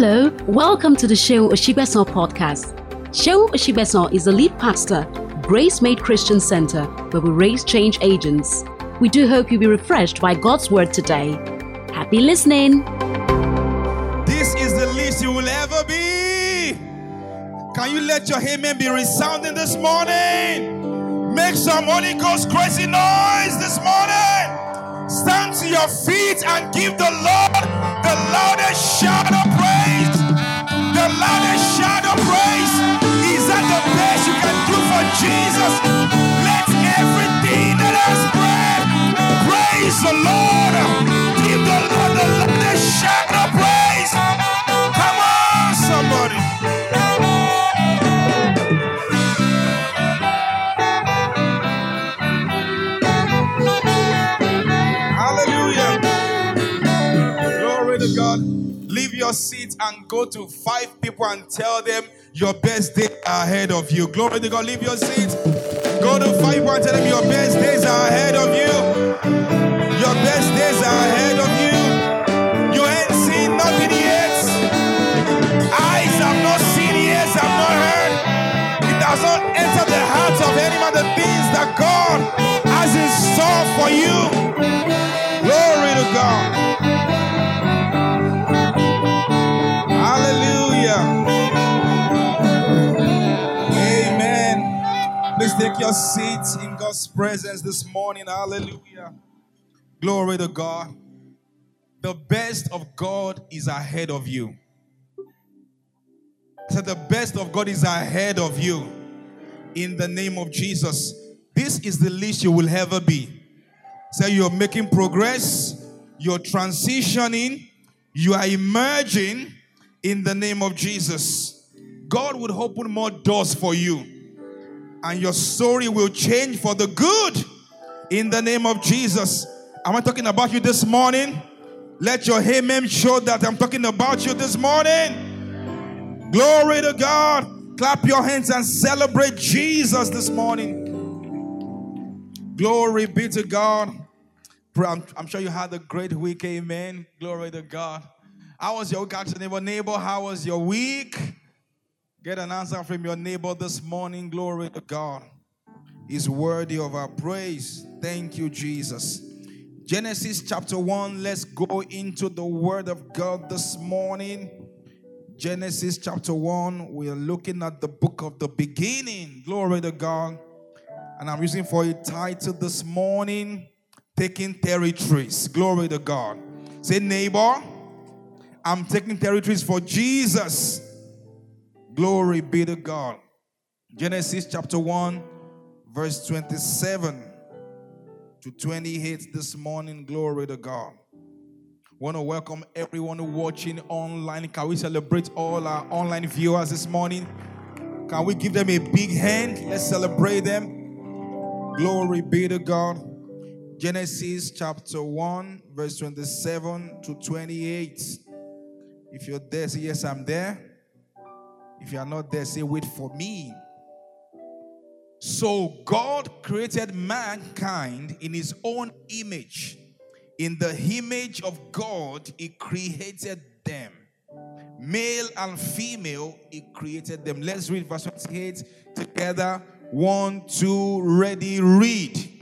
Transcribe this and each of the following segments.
Hello, welcome to the Seun Osigbesan podcast. Seun Osigbesan is the lead pastor, Gracemade Christian Center, where we raise change agents. We do hope you'll be refreshed by God's word today. Happy listening. This is the least you will ever be. Can you let your amen be resounding this morning? Make some Holy Ghost crazy noise this morning. Stand to your feet and give the Lord the loudest shout of praise. The loudest shout of praise. Is that the best you can do for Jesus? Let everything that has breath praise the Lord. Your seat and go to five people and tell them your best day ahead of you. Glory to God. Leave your seat. Go to five people and tell them your best days are ahead of you. Your best days are ahead of you. You ain't seen nothing yet. Eyes have not seen, ears have not heard. It does not enter the hearts of any man the things that God has in store for you. Glory to God. Take your seats in God's presence this morning. Hallelujah. Glory to God. The best of God is ahead of you. Said the best of God is ahead of you. In the name of Jesus. This is the least you will ever be. Say you're making progress, you're transitioning, you are emerging in the name of Jesus. God would open more doors for you, and your story will change for the good in the name of Jesus. Am I talking about you this morning? Let your amen show that I'm talking about you this morning. Glory to God. Clap your hands and celebrate Jesus this morning. Glory be to God. I'm, I'm sure you had a great week. Amen. Glory to God. How was your week? Neighbor, neighbor, how was your week? Get an answer from your neighbor this morning. Glory to God. He's worthy of our praise. Thank you, Jesus. Genesis chapter 1. Let's go into the word of God this morning. Genesis chapter 1. We are looking at the book of the beginning. Glory to God. And I'm using for a title this morning Taking Territories. Glory to God. Say, neighbor, I'm taking territories for Jesus. Glory be to God. Genesis chapter 1, verse 27 to 28 this morning. Glory to God. Want to welcome everyone watching online. Can we celebrate all our online viewers this morning? Can we give them a big hand? Let's celebrate them. Glory be to God. Genesis chapter 1, verse 27 to 28. If you're there, say, Yes, I'm there. If you are not there, say, Wait for me. So God created mankind in his own image. In the image of God, he created them. Male and female, he created them. Let's read verse 28 together. One, two, ready, read.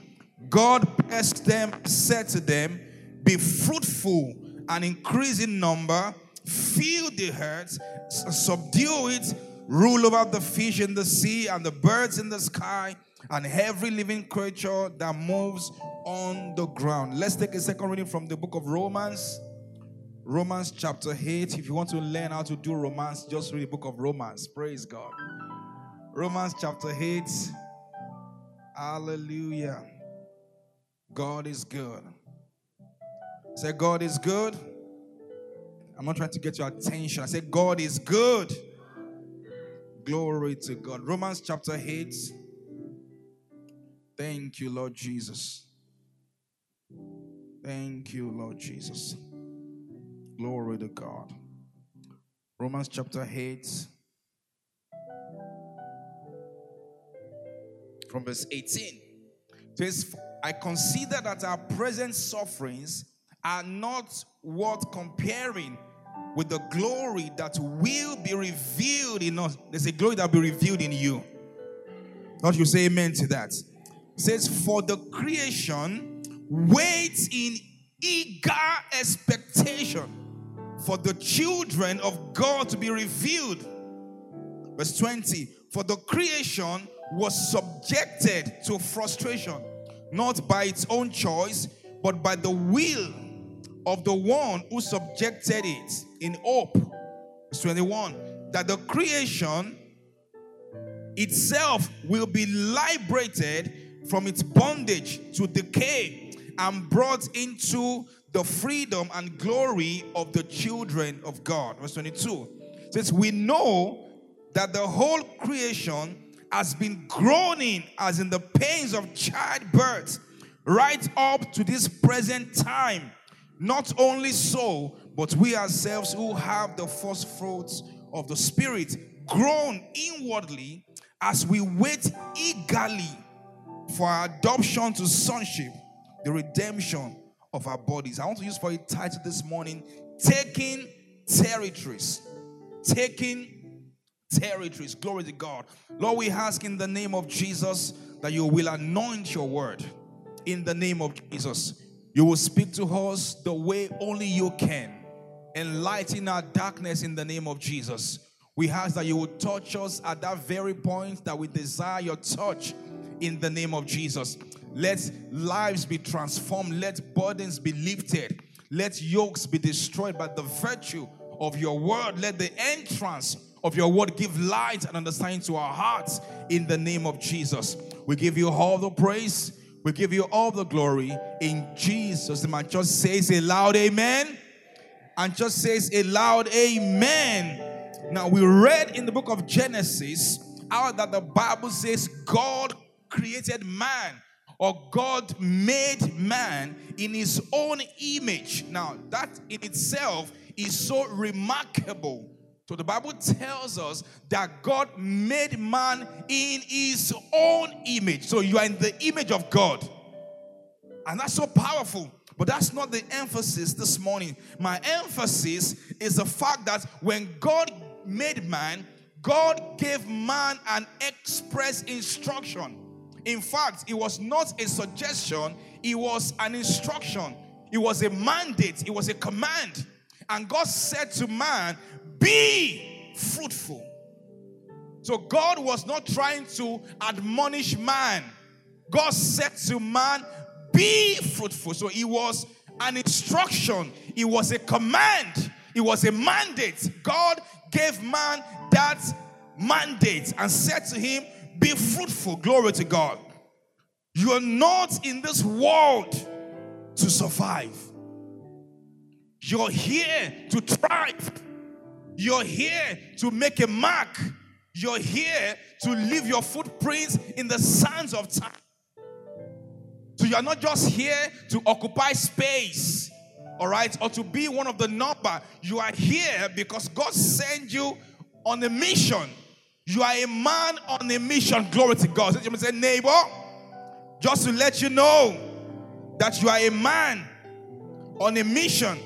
God blessed them, said to them, Be fruitful and increase in number, fill the earth, subdue it, rule over the fish in the sea and the birds in the sky, and every living creature that moves on the ground. Let's take a second reading from the book of Romans. Romans chapter 8. If you want to learn how to do romance, just read the book of Romans. Praise God. Romans chapter 8. Hallelujah. God is good. Say, God is good. I'm not trying to get your attention. I said, God is good. Glory to God. Romans chapter 8. Thank you, Lord Jesus. Thank you, Lord Jesus. Glory to God. Romans chapter 8. From verse 18. Says, I consider that our present sufferings are not worth comparing with the glory that will be revealed in us. There's a glory that will be revealed in you. Don't you say amen to that? It says, For the creation waits in eager expectation for the children of God to be revealed. Verse 20 For the creation was subjected to frustration, not by its own choice, but by the will of the one who subjected it in hope. Verse 21 That the creation itself will be liberated from its bondage to decay and brought into the freedom and glory of the children of God. Verse 22 says, We know that the whole creation has been groaning as in the pains of childbirth right up to this present time. Not only so, but we ourselves who have the first fruits of the Spirit grown inwardly as we wait eagerly for our adoption to sonship, the redemption of our bodies. I want to use for a title this morning Taking Territories. Taking Territories. Glory to God. Lord, we ask in the name of Jesus that you will anoint your word. In the name of Jesus. You will speak to us the way only you can. Enlighten our darkness in the name of Jesus. We ask that you will touch us at that very point that we desire your touch in the name of Jesus. Let lives be transformed. Let burdens be lifted. Let yokes be destroyed by the virtue of your word. Let the entrance of your word give light and understanding to our hearts in the name of Jesus. We give you all the praise. We give you all the glory in Jesus' name. And just says a loud amen. And just says a loud amen. Now, we read in the book of Genesis how that the Bible says God created man or God made man in his own image. Now, that in itself is so remarkable. So, the Bible tells us that God made man in his own image. So, you are in the image of God. And that's so powerful. But that's not the emphasis this morning. My emphasis is the fact that when God made man, God gave man an express instruction. In fact, it was not a suggestion, it was an instruction. It was a mandate, it was a command. And God said to man, Be fruitful. So God was not trying to admonish man. God said to man, Be fruitful. So it was an instruction, it was a command, it was a mandate. God gave man that mandate and said to him, Be fruitful. Glory to God. You are not in this world to survive. You're here to thrive. You're here to make a mark. You're here to leave your footprints in the sands of time. So you're not just here to occupy space all right, or to be one of the number. You are here because God sent you on a mission. You are a man on a mission. Glory to God. So say, neighbor, just to let you know that you are a man on a mission.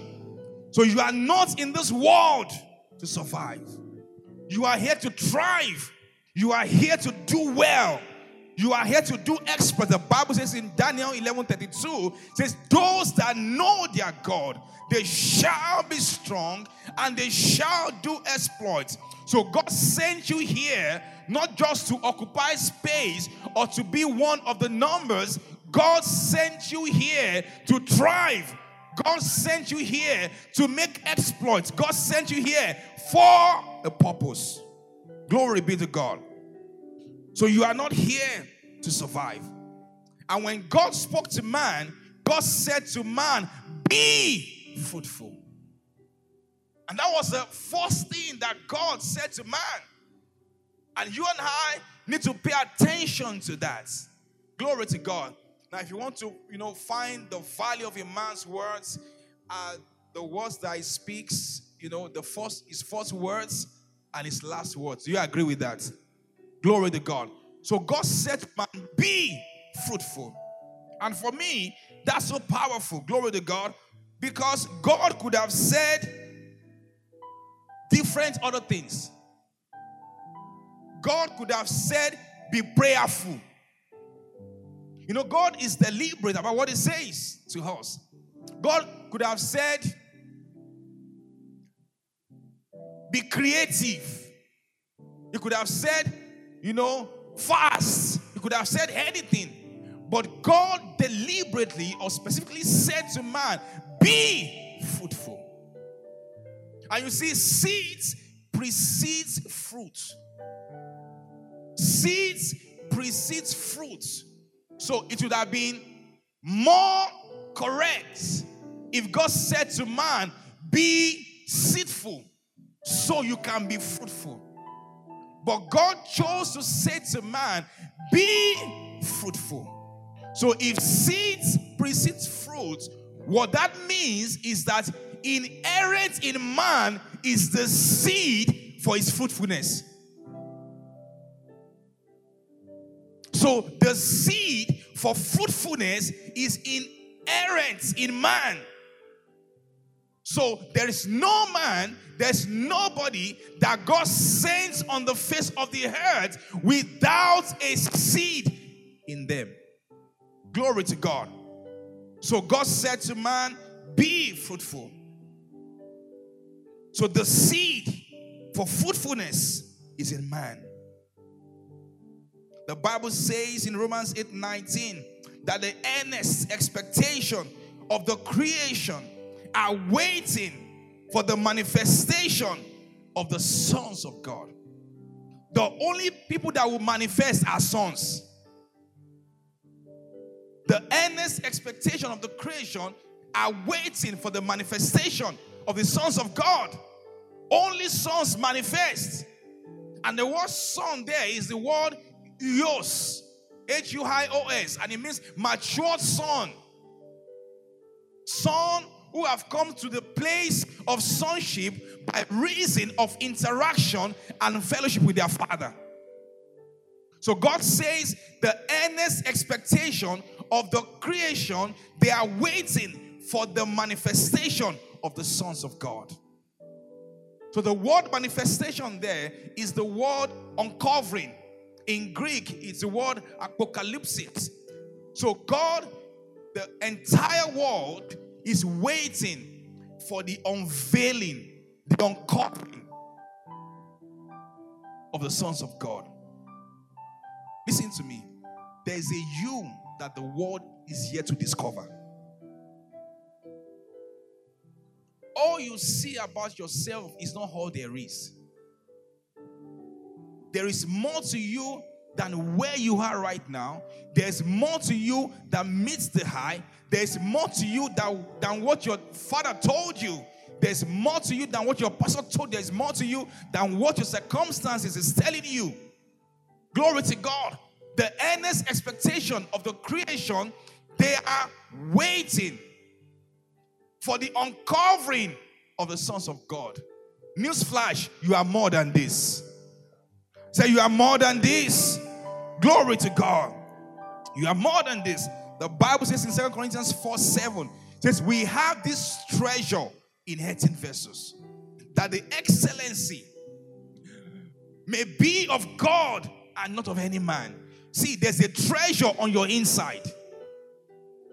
So you are not in this world to survive. You are here to thrive. You are here to do well. You are here to do expert. The Bible says in Daniel 11 32, says, Those that know their God, they shall be strong and they shall do exploits. So God sent you here not just to occupy space or to be one of the numbers. God sent you here to thrive. God sent you here to make exploits. God sent you here for a purpose. Glory be to God. So you are not here to survive. And when God spoke to man, God said to man, Be fruitful. And that was the first thing that God said to man. And you and I need to pay attention to that. Glory to God. Now, if you want to, you know, find the value of a man's words, uh, the words that he speaks, you know, the first his first words and his last words. Do you agree with that? Glory to God. So God said, man, be fruitful. And for me, that's so powerful. Glory to God. Because God could have said, different other things. God could have said, Be prayerful. You know, God is deliberate about what He says to us. God could have said, Be creative. He could have said, you know, fast. He could have said anything. But God deliberately or specifically said to man, Be fruitful. And you see, seeds precedes fruit. Seeds precedes fruit. So it would have been more correct if God said to man, Be seedful so you can be fruitful. But God chose to say to man, Be fruitful. So if seeds precedes fruit, what that means is that inherent in man is the seed for his fruitfulness. So the seed for fruitfulness is inherent in man. So there is no man, there's nobody that God sends on the face of the earth without a seed in them. Glory to God. So God said to man, Be fruitful. So the seed for fruitfulness is in man. The Bible says in Romans 8 19 that the earnest expectation of the creation are waiting for the manifestation of the sons of God. The only people that will manifest are sons. The earnest expectation of the creation are waiting for the manifestation of the sons of God. Only sons manifest. And the word son there is the word Huios, H U I O S, and it means matured son. Son who have come to the place of sonship by reason of interaction and fellowship with their father. So God says the earnest expectation of the creation, they are waiting for the manifestation of the sons of God. So the word manifestation there is the word uncovering. In Greek, it's the word apocalypsis. So God, the entire world is waiting for the unveiling, the uncovering of the sons of God. Listen to me. There's a you that the world is yet to discover. All you see about yourself is not all there is. There is more to you than where you are right now. There's more to you that meets the high. There's more to you than, than what your father told you. There's more to you than what your pastor told. There's more to you than what your circumstances is telling you. Glory to God. The earnest expectation of the creation, they are waiting for the uncovering of the sons of God. Newsflash, you are more than this. Say, you are more than this. Glory to God. You are more than this. The Bible says in Second Corinthians 4 7, says, We have this treasure in earthen vessels, that the excellency may be of God and not of any man. See, there's a treasure on your inside.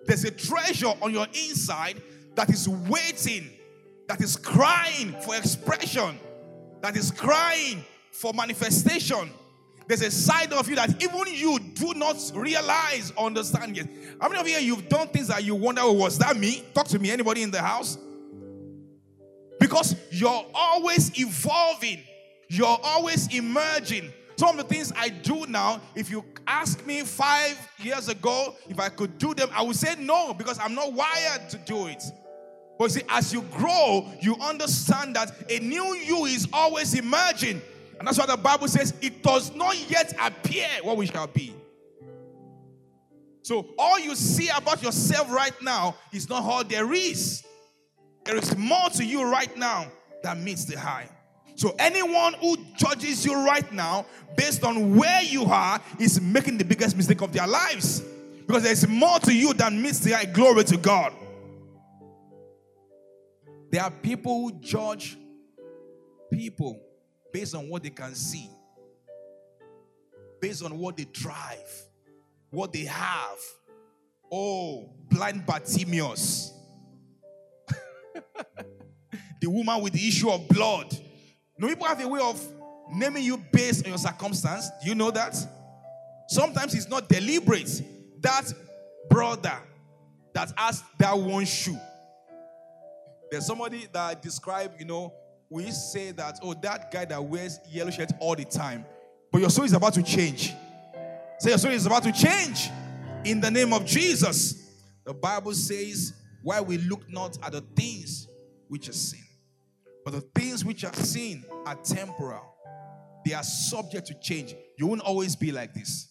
There's a treasure on your inside that is waiting, that is crying for expression, that is crying for manifestation. There's a side of you that even you do not realize understand yet. How many of you you've done things that you wonder, oh, was that me? Talk to me. Anybody in the house? Because you're always evolving, you're always emerging. Some of the things I do now, if you ask me five years ago if I could do them, I would say no because I'm not wired to do it. But see, as you grow, you understand that a new you is always emerging. And that's why the Bible says it does not yet appear what we shall be. So all you see about yourself right now is not all there is. There is more to you right now that meets the high. So anyone who judges you right now based on where you are is making the biggest mistake of their lives. Because there's more to you than meets the eye. Glory to God. There are people who judge people based on what they can see, based on what they drive, what they have. Oh, blind Bartimaeus, the woman with the issue of blood. No, people have a way of naming you based on your circumstance. Do you know that? Sometimes it's not deliberate. That brother that has that one shoe. There's somebody that describe, you know, we say that, oh, that guy that wears yellow shirt all the time. But your story is about to change. Say your story is about to change in the name of Jesus. The Bible says, why we look not at the things which are seen, but the things which are seen are temporal. They are subject to change. You won't always be like this.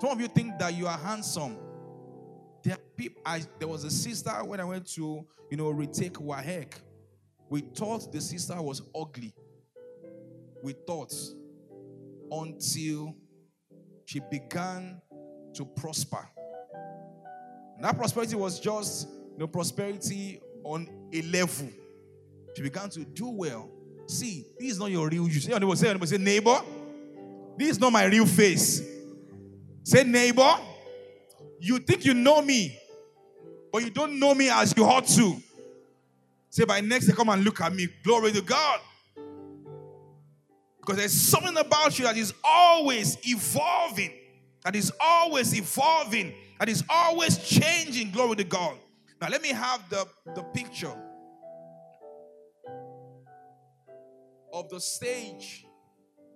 Some of you think that you are handsome. There people. I, there was a sister when I went to, you know, retake WAEC. We thought the sister was ugly. We thought until she began to prosper. And that prosperity was just you know, prosperity on a level. She began to do well. See, this is not your real you. Say, say, say, neighbor, this is not my real face. Say, neighbor, you think you know me, but you don't know me as you ought to. Say, by next day, come and look at me. Glory to God. Because there's something about you that is always evolving, that is always evolving, that is always changing. Glory to God. Now, let me have the, the picture of the stage,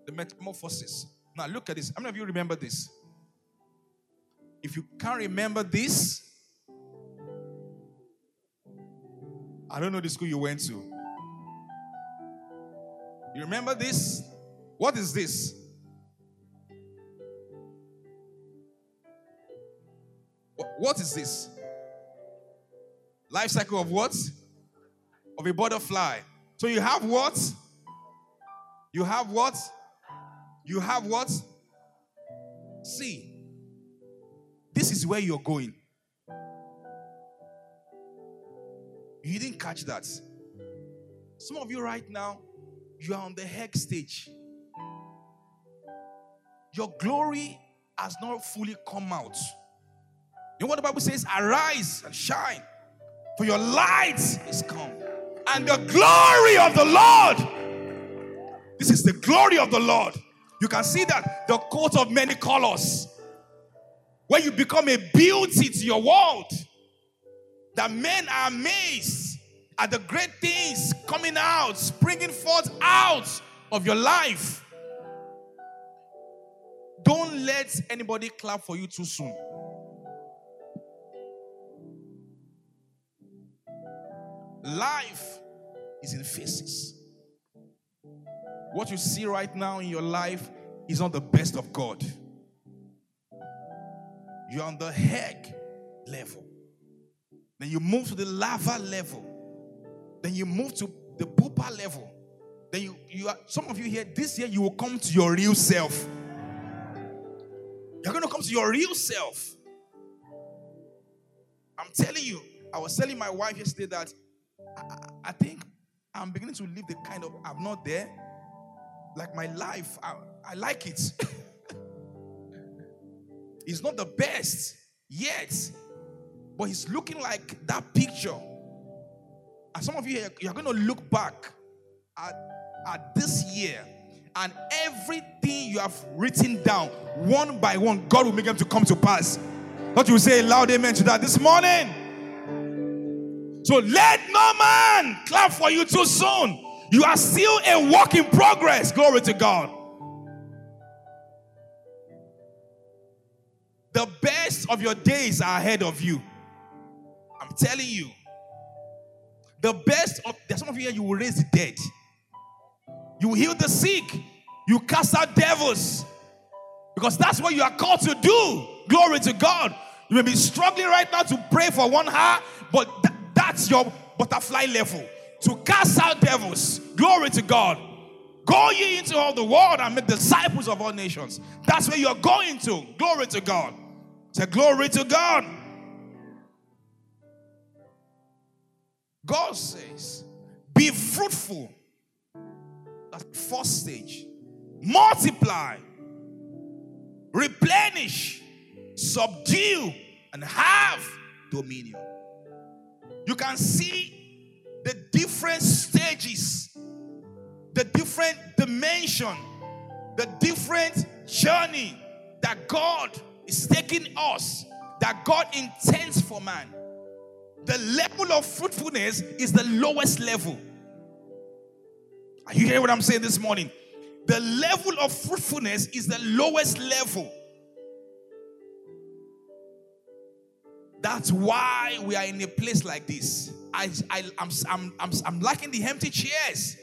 the metamorphosis. Now, look at this. How many of you remember this? If you can't remember this, I don't know the school you went to. You remember this? What is this? What is this? Life cycle of what? Of a butterfly. So you have what? You have what? You have what? See, this is where you're going. You didn't catch that. Some of you right now, you are on the egg stage. Your glory has not fully come out. You know what the Bible says? Arise and shine, for your light is come. And the glory of the Lord. This is the glory of the Lord. You can see that the coat of many colors. Where you become a beauty to your world. That men are amazed at the great things coming out, springing forth out of your life. Don't let anybody clap for you too soon. Life is in phases. What you see right now in your life is not the best of God. You're on the egg level. Then you move to the larva level. Then you move to the pupa level. Then you, you are some of you here, this year you will come to your real self. You're going to come to your real self. I'm telling you, I was telling my wife yesterday that I, I think I'm beginning to live the kind of I'm not there. Like my life, I, I like it. it's not the best yet, but it's looking like that picture. And some of you, you're going to look back at, at this year and everything you have written down one by one, God will make them to come to pass. What you say loud amen to that this morning. So let no man clap for you too soon. You are still a work in progress. Glory to God. The best of your days are ahead of you. I'm telling you. The best of there's some of you here, you will raise the dead. You heal the sick. You cast out devils. Because that's what you are called to do. Glory to God. You may be struggling right now to pray for one heart, but th- that's your butterfly level. To cast out devils. Glory to God. Go ye into all the world and make disciples of all nations. That's where you're going to. Glory to God. Say, Glory to God. God says, Be fruitful That's the first stage. Multiply, replenish, subdue, and have dominion. You can see the different stages, the different dimension, the different journey that God is taking us, that God intends for man. The level of fruitfulness is the lowest level. Are you hearing what I'm saying this morning? The level of fruitfulness is the lowest level. That's why we are in a place like this. I, I, I'm, I'm, I'm, I'm liking the empty chairs.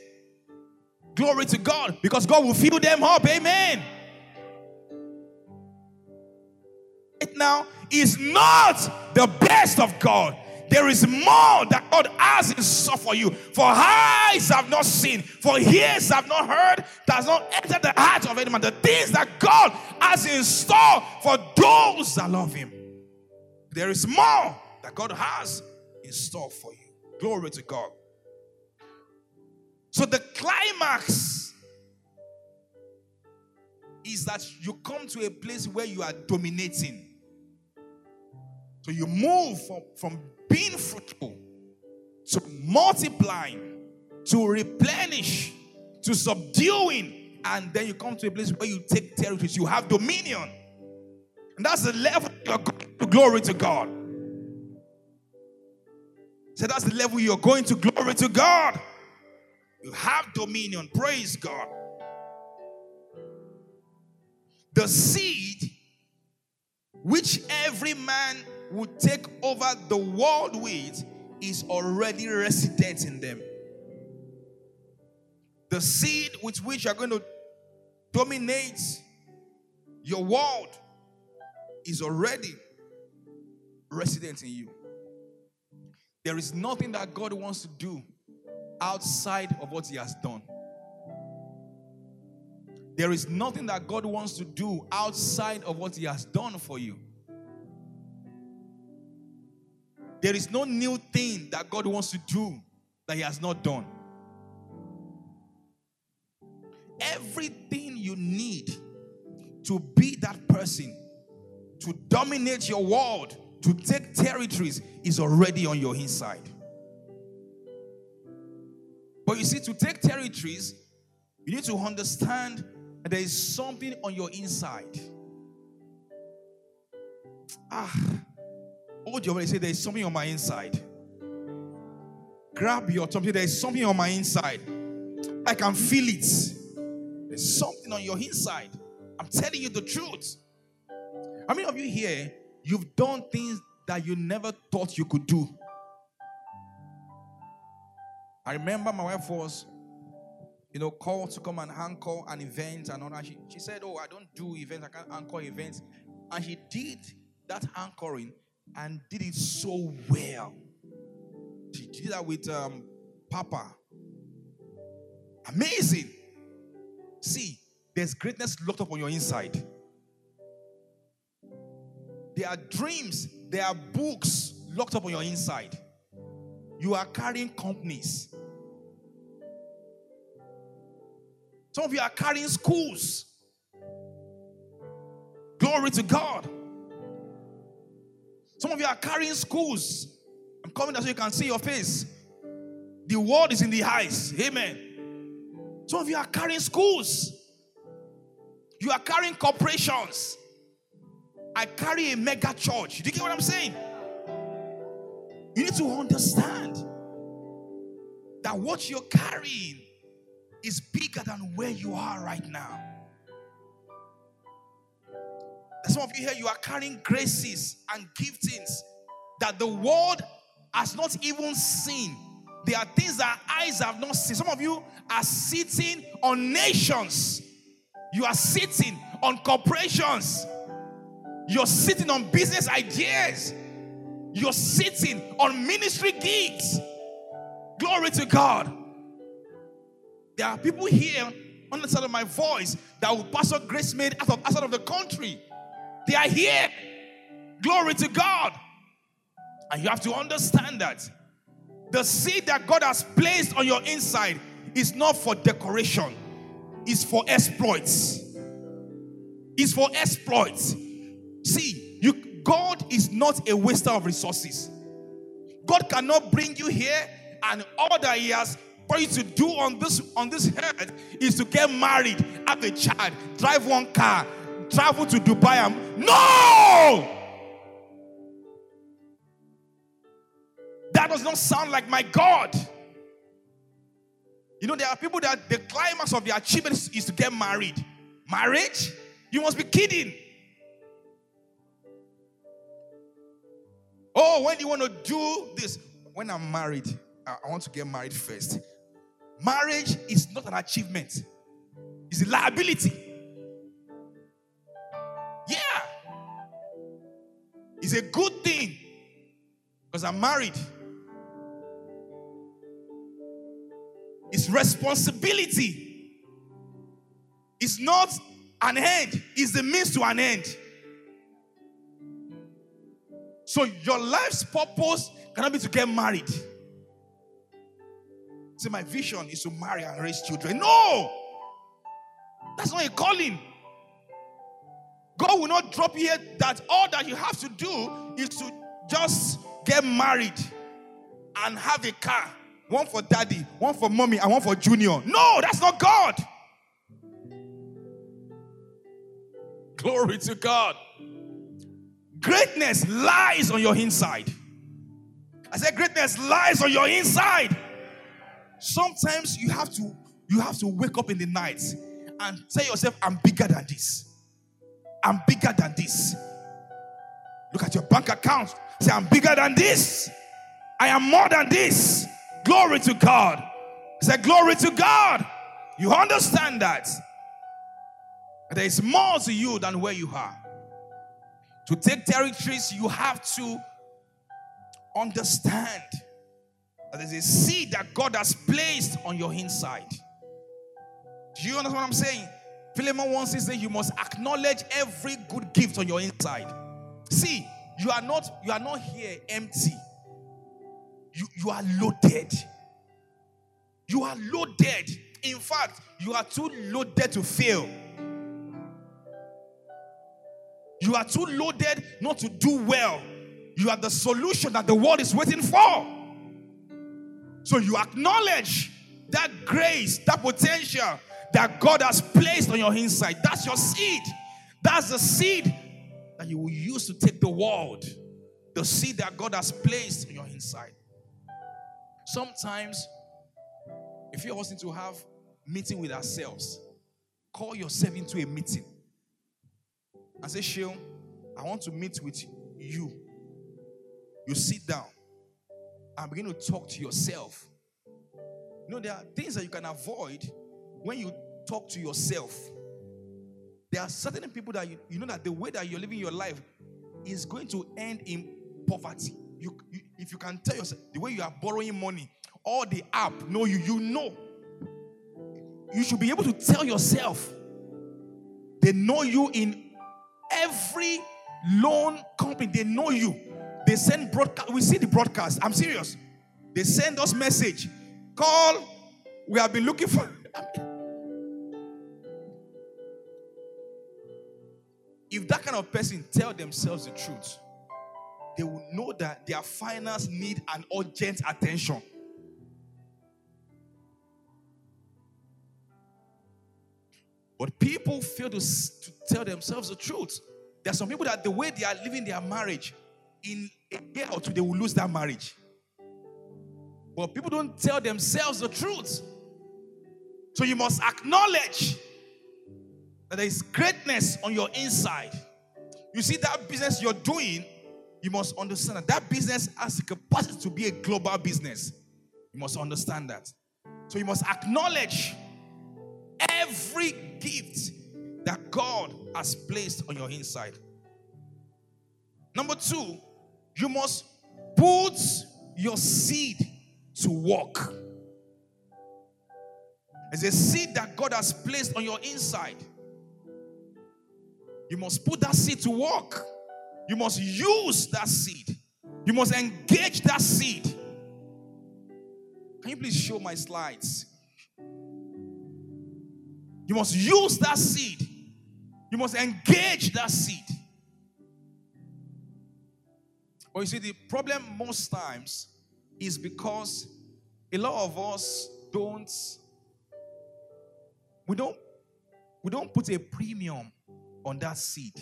Glory to God, because God will fill them up. Amen. It now is not the best of God. There is more that God has in store for you. For eyes have not seen, for ears have not heard, does not enter the heart of any man. The things that God has in store for those that love Him. There is more that God has in store for you. Glory to God. So the climax is that you come to a place where you are dominating. So you move from, from being fruitful to multiplying, to replenish, to subduing, and then you come to a place where you take territories, you have dominion. And that's the level you're going to glory to God. So that's the level you're going to glory to God. You have dominion. Praise God. The seed which every man would take over the world with is already resident in them. The seed with which you're going to dominate your world is already resident in you. There is nothing that God wants to do outside of what He has done. There is nothing that God wants to do outside of what He has done for you. There is no new thing that God wants to do that He has not done. Everything you need to be that person, to dominate your world, to take territories, is already on your inside. But you see, to take territories, you need to understand that there is something on your inside. Ah, hold your say, There is something on my inside. Grab your tongue. There is something on my inside. I can feel it. There's something on your inside. I'm telling you the truth. How many of you here, you've done things that you never thought you could do? I remember my wife was, you know, called to come and anchor an event and all that. She, she said, Oh, I don't do events, I can't anchor events. And she did that anchoring and did it so well. She did that with um, Papa. Amazing. See, there's greatness locked up on your inside. There are dreams, there are books locked up on your inside. You are carrying companies. Some of you are carrying schools. Glory to God. Some of you are carrying schools. I'm coming so you can see your face. The world is in the eyes. Amen. Some of you are carrying schools. You are carrying corporations. I carry a mega church. Do you get what I'm saying? You need to understand that what you're carrying is bigger than where you are right now. Some of you here, you are carrying graces and giftings that the world has not even seen. There are things that eyes have not seen. Some of you are sitting on nations, you are sitting on corporations, you're sitting on business ideas, you're sitting on ministry gigs. Glory to God. There are people here on the side of my voice that will Pastor Grace made out of outside of the country. They are here. Glory to God. And you have to understand that the seed that God has placed on your inside is not for decoration. is for exploits. Is for exploits. See, you God is not a waster of resources. God cannot bring you here and all that He has for you to do on this on this earth is to get married, have a child, drive one car, travel to Dubai. And, no! That does not sound like my God. You know, there are people that the climax of their achievement is, is to get married. Marriage? You must be kidding. Oh, when do you want to do this, when I'm married, I want to get married first. Marriage is not an achievement, it's a liability. It's a good thing because I'm married. It's responsibility. It's not an end, it's the means to an end. So your life's purpose cannot be to get married. See, my vision is to marry and raise children. No! That's not a calling. God will not drop you here that all that you have to do is to just get married and have a car. One for daddy, one for mommy, and one for junior. No, that's not God. Glory to God. Greatness lies on your inside. I said, greatness lies on your inside. Sometimes you have to you have to wake up in the night and tell yourself, I'm bigger than this. I'm bigger than this. Look at your bank account. Say, I'm bigger than this. I am more than this. Glory to God. Say, Glory to God. You understand that? There is more to you than where you are. To take territories, you have to understand that there's a seed that God has placed on your inside. Do you understand what I'm saying? Philemon 1 says that you must acknowledge every good gift on your inside. See, you are not you are not here empty. You, you are loaded. You are loaded. In fact, you are too loaded to fail. You are too loaded not to do well. You are the solution that the world is waiting for. So you acknowledge that grace, that potential that God has placed on your inside. That's your seed. That's the seed that you will use to take the world. The seed that God has placed on your inside. Sometimes, if you're wanting to have meeting with ourselves, call yourself into a meeting and say, Sheil, I want to meet with you. You sit down and begin to talk to yourself. You know, there are things that you can avoid when you talk to yourself. There are certain people that you, you know that the way that you're living your life is going to end in poverty. You, you, if you can tell yourself the way you are borrowing money, all the app know you, you know. You should be able to tell yourself. They know you in every loan company. They know you. They send broadcast. We see the broadcast. I'm serious. They send us message. Call. We have been looking for. Kind of person tell themselves the truth, they will know that their finance need an urgent attention. But people fail to, to tell themselves the truth. There are some people that the way they are living their marriage, in a year or two, they will lose that marriage. But people don't tell themselves the truth. So you must acknowledge that there is greatness on your inside. You see, that business you're doing, you must understand that that business has the capacity to be a global business. You must understand that. So you must acknowledge every gift that God has placed on your inside. Number two, you must put your seed to work. It's a seed that God has placed on your inside. You must put that seed to work. You must use that seed. You must engage that seed. Can you please show my slides? You must use that seed. You must engage that seed. But you see, the problem most times is because a lot of us don't we don't we don't put a premium on that seed.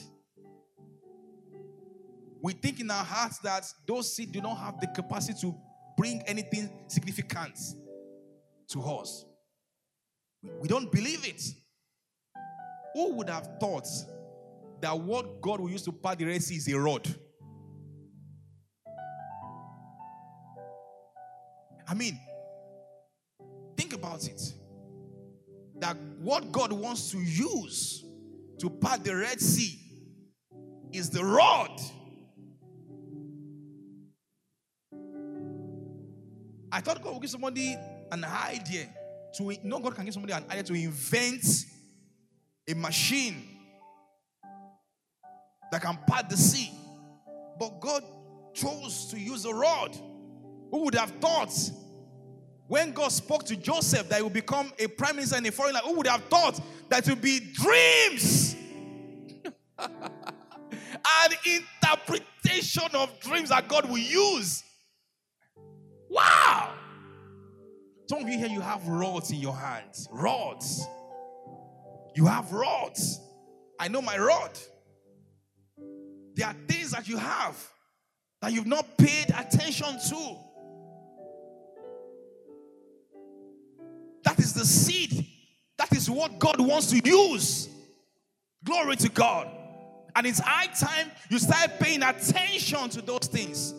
We think in our hearts that those seeds do not have the capacity to bring anything significant to us. We don't believe it. Who would have thought that what God will use to part the Red Sea is a rod? I mean, think about it. That what God wants to use to part the Red Sea is the rod. I thought God would give somebody an idea to no God can give somebody an idea to invent a machine that can part the sea. But God chose to use a rod. Who would have thought when God spoke to Joseph that he would become a prime minister in a foreign land? Who would have thought that it would be dreams? An interpretation of dreams that God will use. Wow! Some of you here, you have rods in your hands. Rods. You have rods. I know my rod. There are things that you have that you've not paid attention to. That is the seed. That is what God wants to use. Glory to God. And it's high time you start paying attention to those things.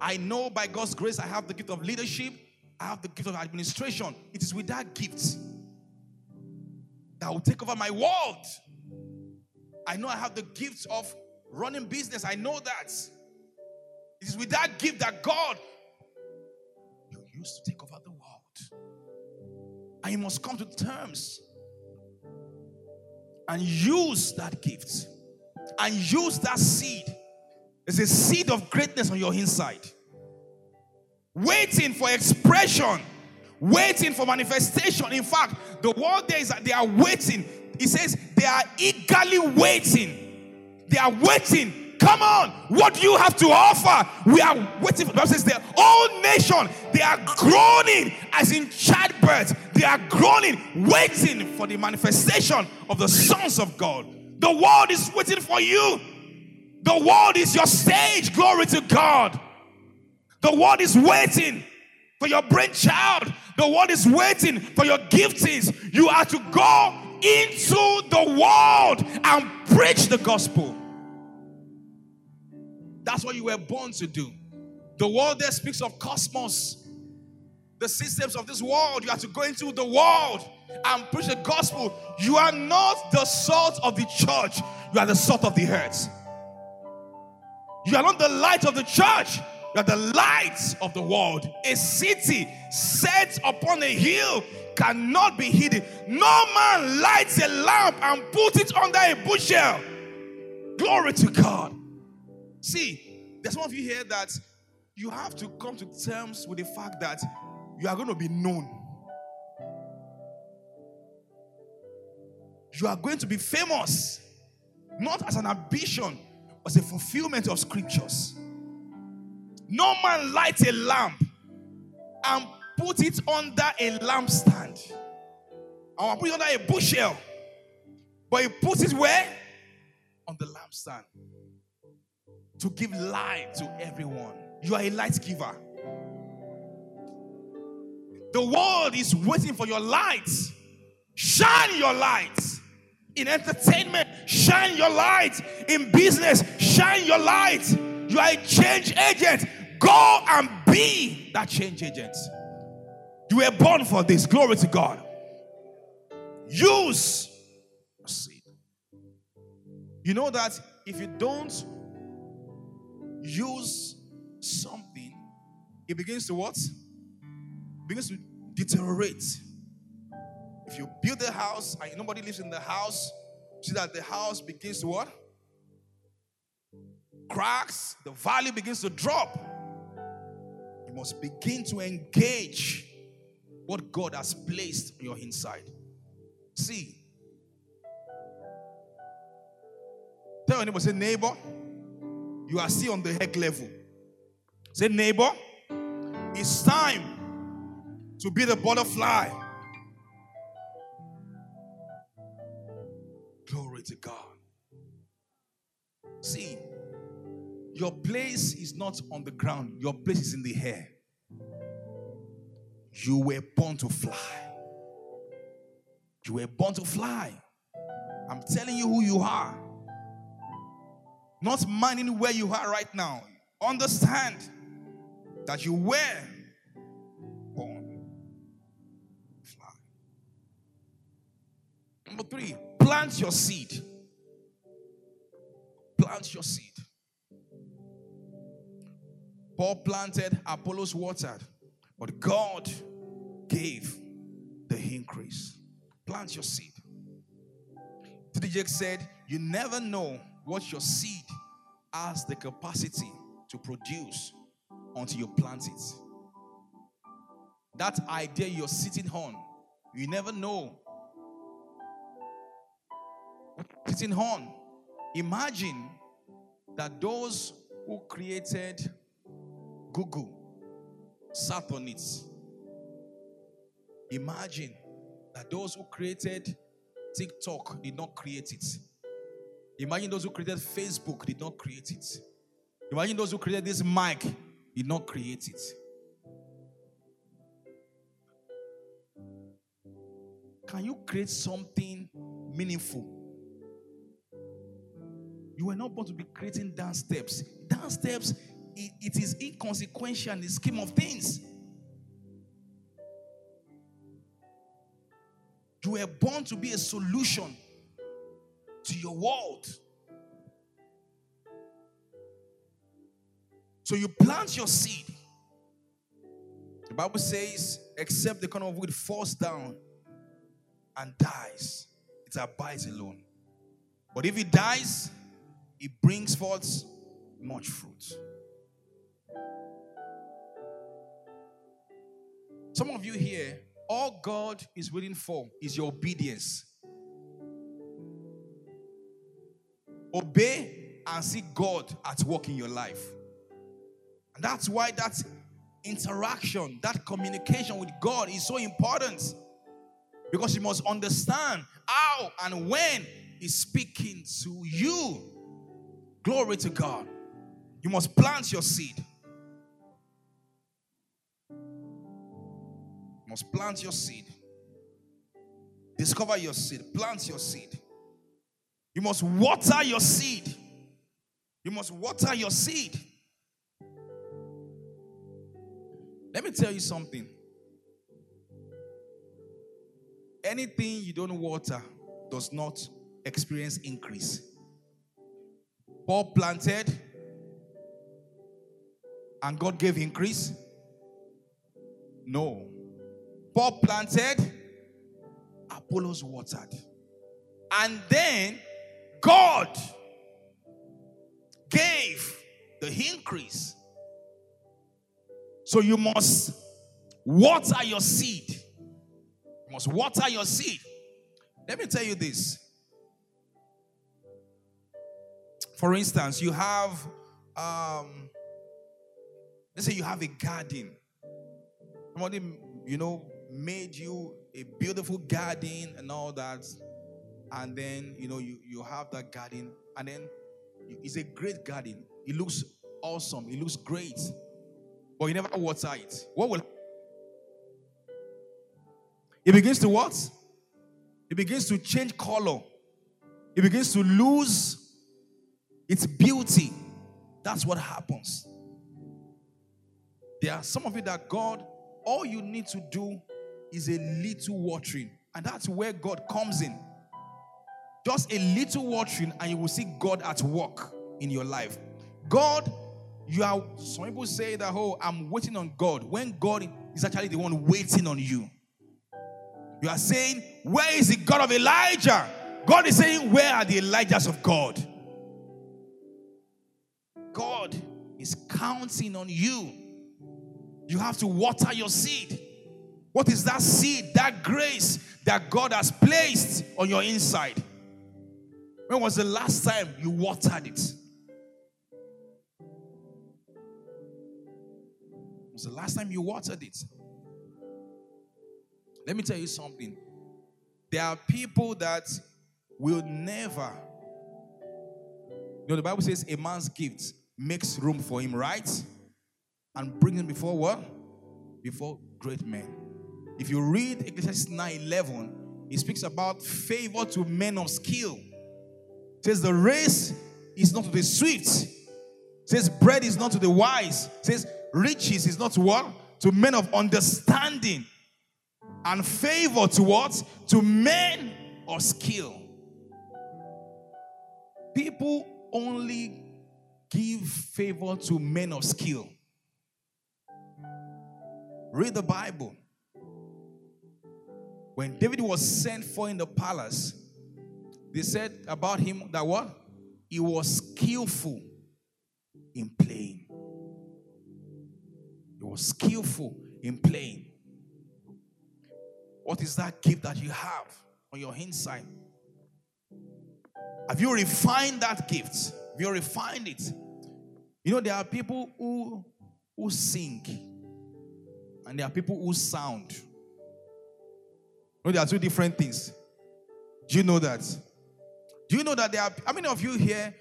I know by God's grace I have the gift of leadership, I have the gift of administration. It is with that gift that will take over my world. I know I have the gift of running business. I know that. It is with that gift that God you used to take over the world. And you must come to terms and use that gift and use that seed. There's a seed of greatness on your inside, waiting for expression waiting for manifestation. In fact, the word there is that they are waiting. He says they are eagerly waiting. They are waiting. Come on, what you have to offer? We are waiting for. Bible says the whole nation they are groaning as in childbirth. They are groaning, waiting for the manifestation of the sons of God. The world is waiting for you. The world is your stage. Glory to God. The world is waiting for your brainchild. The world is waiting for your giftings. You are to go into the world and preach the gospel. That's what you were born to do. The world there speaks of cosmos, the systems of this world. You have to go into the world and preach the gospel. You are not the salt of the church, you are the salt of the earth. You are not the light of the church, you are the light of the world. A city set upon a hill cannot be hidden. No man lights a lamp and put it under a bushel. Glory to God. See, there's some of you here that you have to come to terms with the fact that you are going to be known. You are going to be famous, not as an ambition, but as a fulfillment of scriptures. No man lights a lamp and put it under a lampstand. Or put it under a bushel. But he puts it where? On the lampstand. To give light to everyone. You are a light giver. The world is waiting for your light. Shine your light. In entertainment, shine your light. In business, shine your light. You are a change agent. Go and be that change agent. You were born for this. Glory to God. Use seed. You know that if you don't use something, it begins to what? It begins to deteriorate. If you build a house and nobody lives in the house, see that the house begins to what? Cracks, the value begins to drop. You must begin to engage what God has placed on your inside. See. Tell your say, neighbor, you are still on the egg level. Say, neighbor, it's time to be the butterfly. Glory to God. See, your place is not on the ground, your place is in the air. You were born to fly. You were born to fly. I'm telling you who you are. Not minding where you are right now. Understand that you were born fly. Number three, plant your seed. Plant your seed. Paul planted, Apollos watered, but God gave the increase. Plant your seed. T.D. Jakes said, You never know what your seed has the capacity to produce until you plant it. That idea you're sitting on, you never know. Sitting on. Imagine that those who created Google sat on it. Imagine that those who created TikTok did not create it. Imagine those who created Facebook did not create it. Imagine those who created this mic did not create it. Can you create something meaningful? You were not born to be creating dance steps. Dance steps, it, it is inconsequential in the scheme of things. You were born to be a solution to your world. So you plant your seed. The Bible says, except the corner of wood falls down and dies, it abides alone. But if it dies, it brings forth much fruit. Some of you here, all God is waiting for is your obedience. Obey and see God at work in your life. And that's why that interaction, that communication with God is so important. Because you must understand how and when He's speaking to you. Glory to God. You must plant your seed. You must plant your seed. Discover your seed. Plant your seed. You must water your seed. You must water your seed. Let me tell you something. Anything you don't water does not experience increase. Paul planted and God gave increase? No. Paul planted, Apollos watered. And then God gave the increase. So you must water your seed. You must water your seed. Let me tell you this. For instance, you have, um, let's say you have a garden. Somebody, you know, made you a beautiful garden and all that and then you know you, you have that garden and then it's a great garden. It looks awesome. It looks great. But you never water it. What will it begins to what? It begins to change color. It begins to lose its beauty. That's what happens. There are some of you that god all you need to do is a little watering. And that's where god comes in just a little watering, and you will see God at work in your life. God, you are, some people say that, oh, I'm waiting on God, when God is actually the one waiting on you. You are saying, Where is the God of Elijah? God is saying, Where are the Elijahs of God? God is counting on you. You have to water your seed. What is that seed, that grace that God has placed on your inside? When was the last time you watered it? Was the last time you watered it? Let me tell you something. There are people that will never. You know, the Bible says a man's gift makes room for him, right? And brings him before what? Before great men. If you read Ecclesiastes 9 11, he speaks about favor to men of skill. Says the race is not to the swift. Says bread is not to the wise. Says riches is not to what? To men of understanding. And favor to what? To men of skill. People only give favor to men of skill. Read the Bible. When David was sent for in the palace, they said about him that what? He was skillful in playing. He was skillful in playing. What is that gift that you have on your inside? Have you refined that gift? Have you refined it? You know, there are people who who sing, and there are people who sound. You know, there are two different things. Do you know that? Do you know that there are how many of you here?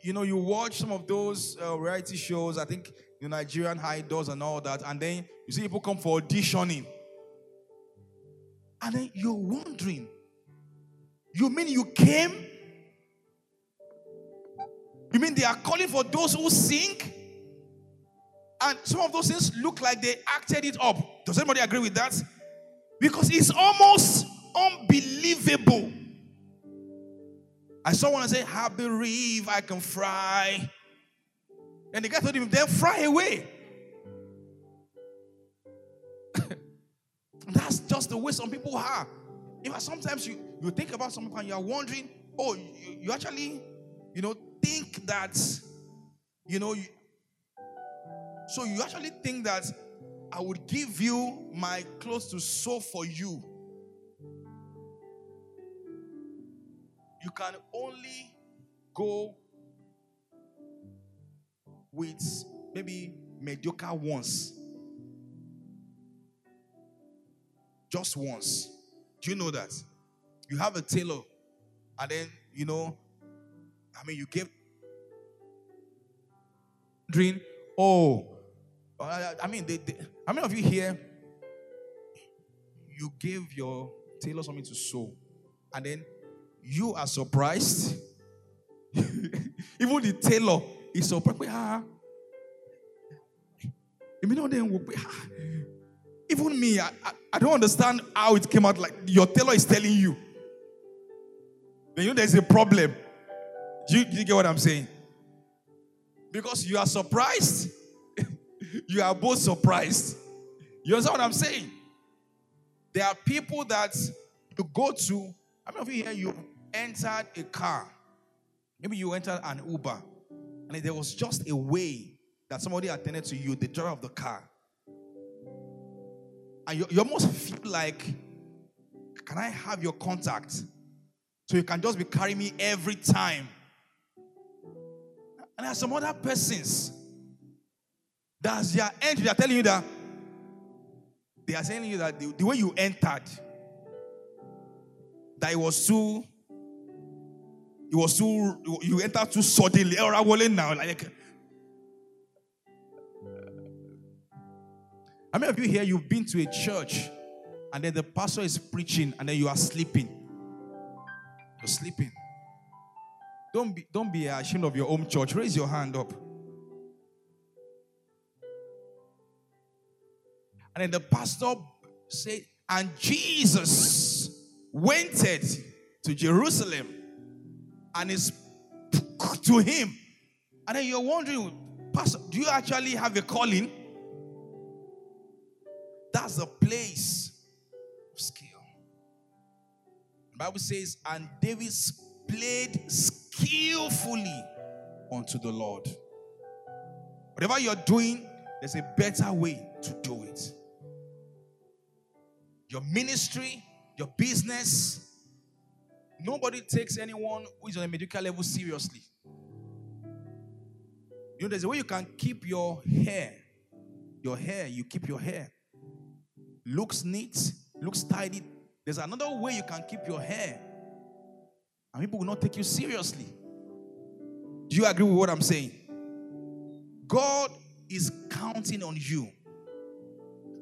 You know, you watch some of those uh, reality shows, I think the Nigerian Idols and all that, and then you see people come for auditioning. And then you're wondering, you mean you came? You mean they are calling for those who sing? And some of those things look like they acted it up. Does anybody agree with that? Because it's almost unbelievable. I saw one say, I believe I can fry. And the guy told him, then fry away. That's just the way some people are. If sometimes you, you think about something and you're wondering, oh, you, you actually, you know, think that, you know, you, so you actually think that I would give you my clothes to sew for you. You can only go with maybe mediocre ones. Just once. Do you know that? You have a tailor, and then, you know, I mean, you give dream. Oh, uh, I mean, they, they, how many of you here? You gave your tailor something to sew, and then you are surprised. Even the tailor is surprised. Ah. Even me, I, I, I don't understand how it came out. Like your tailor is telling you. Then you know there's a problem. Do you, do you get what I'm saying? Because you are surprised. you are both surprised. You understand what I'm saying? There are people that you go to. How many of you here you entered a car? Maybe you entered an Uber, and there was just a way that somebody attended to you, the driver of the car. And you, you almost feel like, can I have your contact? So you can just be carrying me every time. And there are some other persons that as they are they are telling you that they are telling you that the, the way you entered, that it was too, it was too, you entered too suddenly. Or now, like How many of you here you've been to a church and then the pastor is preaching and then you are sleeping? You're sleeping. Don't be don't be ashamed of your own church. Raise your hand up. And then the pastor said, and Jesus went to Jerusalem and is to him. And then you're wondering, Pastor, do you actually have a calling? That's a place of skill. The Bible says, and David played skillfully unto the Lord. Whatever you're doing, there's a better way to do it. your ministry, your business. Nobody takes anyone who is on a medical level seriously. You know, there's a way you can keep your hair. Your hair, you keep your hair. Looks neat, looks tidy. There's another way you can keep your hair. And people will not take you seriously. Do you agree with what I'm saying? God is counting on you.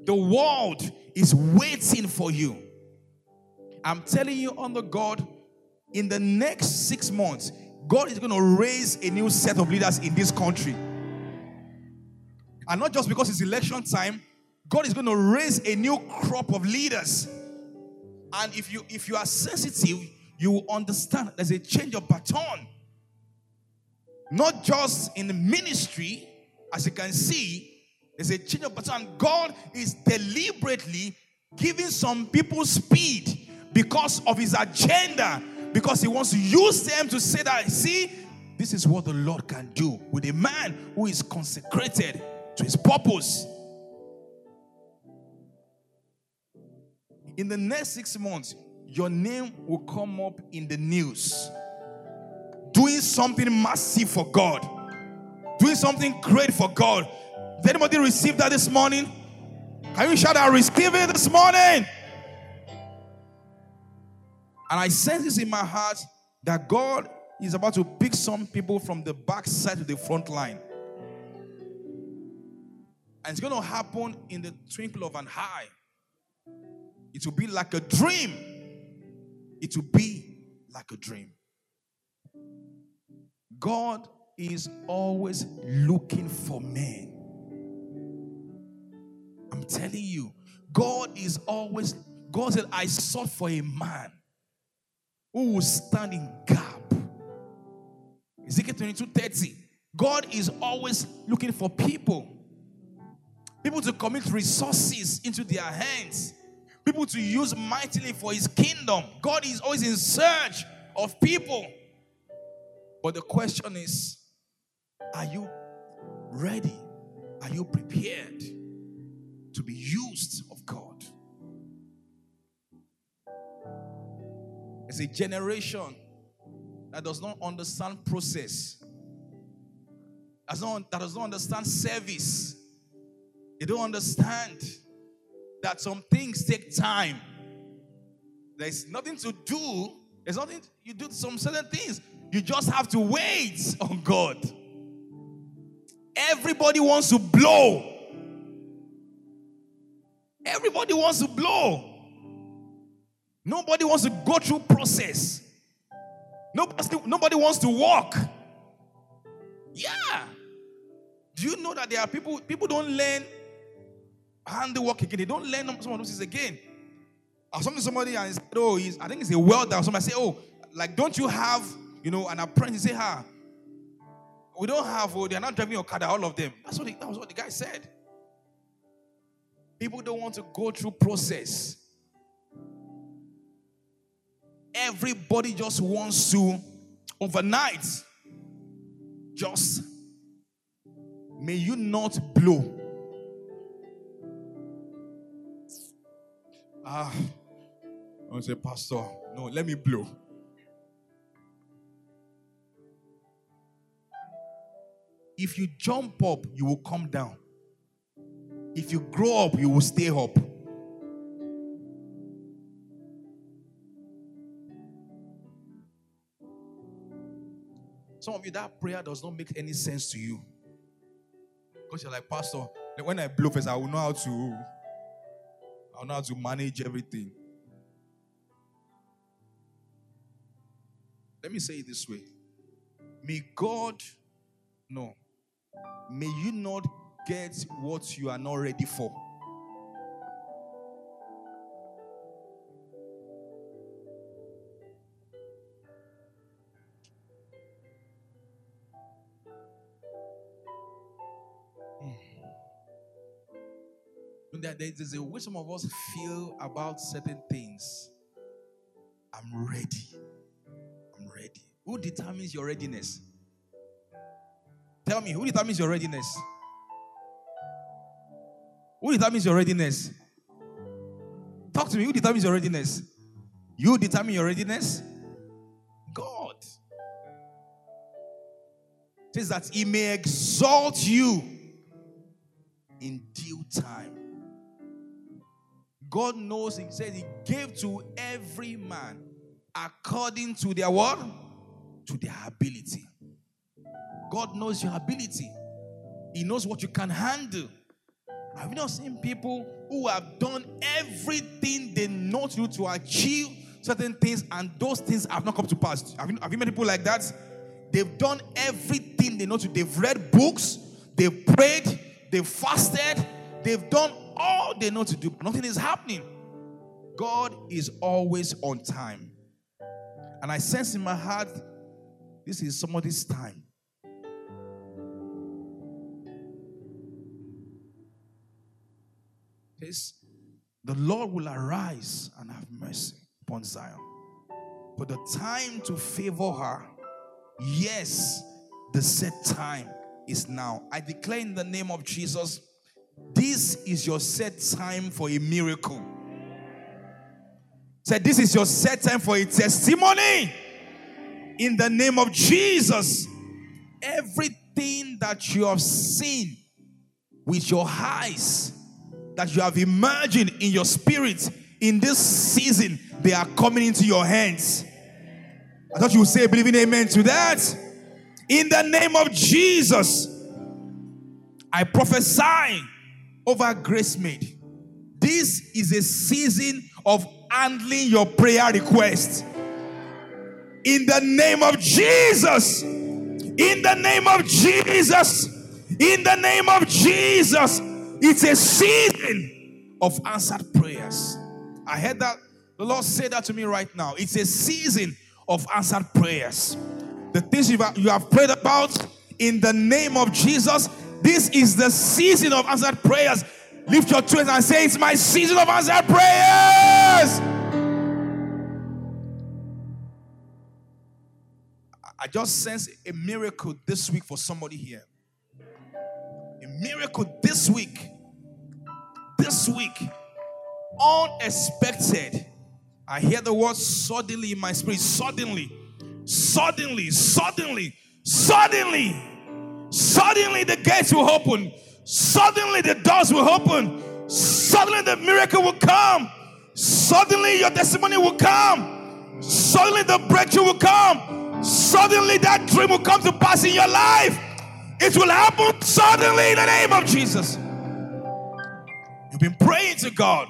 The world is waiting for you. I'm telling you, under God, in the next six months, God is going to raise a new set of leaders in this country. And not just because it's election time, God is going to raise a new crop of leaders. And if you if you are sensitive, you will understand there's a change of baton. Not just in the ministry, as you can see, there's a change of baton. God is deliberately giving some people speed because of his agenda, because he wants to use them to say that, see, this is what the Lord can do with a man who is consecrated to his purpose. In the next six months, your name will come up in the news. Doing something massive for God, doing something great for God. Did anybody receive that this morning? Can you shout, I receive it this morning? And I sense this in my heart that God is about to pick some people from the back side to the front line. And it's going to happen in the twinkle of an eye. It will be like a dream. It will be like a dream. God is always looking for men. I'm telling you, God is always, God said, I sought for a man who will stand in gap. Ezekiel 22 30. God is always looking for people. People to commit resources into their hands people to use mightily for his kingdom. God is always in search of people. But the question is are you ready? Are you prepared to be used It's a generation that does not understand process, not, that does not understand service. They don't understand that some things take time. There's nothing to do. There's nothing you do some certain things. You just have to wait on God. Everybody wants to blow. Everybody wants to blow. Nobody wants to go through process. Nobody, nobody wants to walk. Yeah. Do you know that there are people people don't learn handiwork again. They don't learn some of those things again. I was talking to somebody and he said, Oh, he's, I think he's a welder. Somebody say, Oh, like, don't you have, you know, an apprentice? He say, Ha, ah, we don't have, oh, they're not driving your car, all of them. That's what that was what the guy said. People don't want to go through process. Everybody just wants to overnight. Just may you not blow Ah, I say, Pastor, no, let me blow. If you jump up, you will come down. If you grow up, you will stay up. Some of you, that prayer does not make any sense to you. Because you're like, Pastor, when I blow first, I will know how to I will know how to manage everything. Let me say it this way. May God, no, may you not get what you are not ready for. That there's a way some of us feel about certain things. I'm ready. I'm ready. Who determines your readiness? Tell me, who determines your readiness? Who determines your readiness? Talk to me. Who determines your readiness? You determine your readiness? God. It says that He may exalt you in due time. God knows, He said He gave to every man according to their what? To their ability. God knows your ability. He knows what you can handle. Have you not seen people who have done everything they know to do to achieve certain things and those things have not come to pass? Have you, have you met people like that? They've done everything they know to. They've read books, they've prayed, they've fasted, they've done all they know to do. Nothing is happening. God is always on time. And I sense in my heart, this is somebody's time. Says, the Lord will arise and have mercy upon Zion. For the time to favor her, yes, the set time is now. I declare in the name of Jesus, this is your set time for a miracle. Say, this is your set time for a testimony. In the name of Jesus, everything that you have seen with your eyes that you have imagined in your spirit in this season, they are coming into your hands. I thought you would say, believing amen to that. In the name of Jesus, I prophesy over Gracemade. This is a season of handling your prayer request. In the name of Jesus. In the name of Jesus. In the name of Jesus. It's a season of answered prayers. I heard that the Lord said that to me right now. It's a season of answered prayers. The things you have prayed about in the name of Jesus, this is the season of answered prayers. Lift your hands and say, It's my season of answered prayers. I just sense a miracle this week for somebody here. A miracle this week this week, unexpected, I hear the word suddenly in my spirit. Suddenly, suddenly, suddenly, suddenly, suddenly the gates will open. Suddenly the doors will open. Suddenly the miracle will come. Suddenly your testimony will come. Suddenly the breakthrough will come. Suddenly that dream will come to pass in your life. It will happen suddenly in the name of Jesus. You've been praying to God,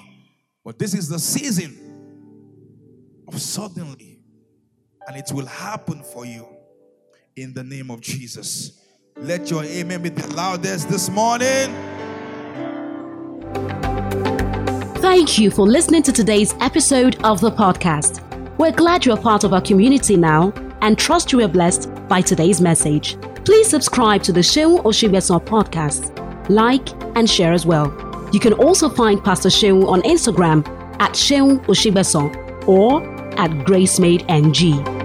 but this is the season of suddenly, and it will happen for you in the name of Jesus. Let your amen be the loudest this morning. Thank you for listening to today's episode of the podcast. We're glad you're part of our community now and trust you were blessed by today's message. Please subscribe to the Seun Osigbesan podcast, like, and share as well. You can also find Pastor Seun on Instagram at Seun Osigbesan or at GraceMadeNG.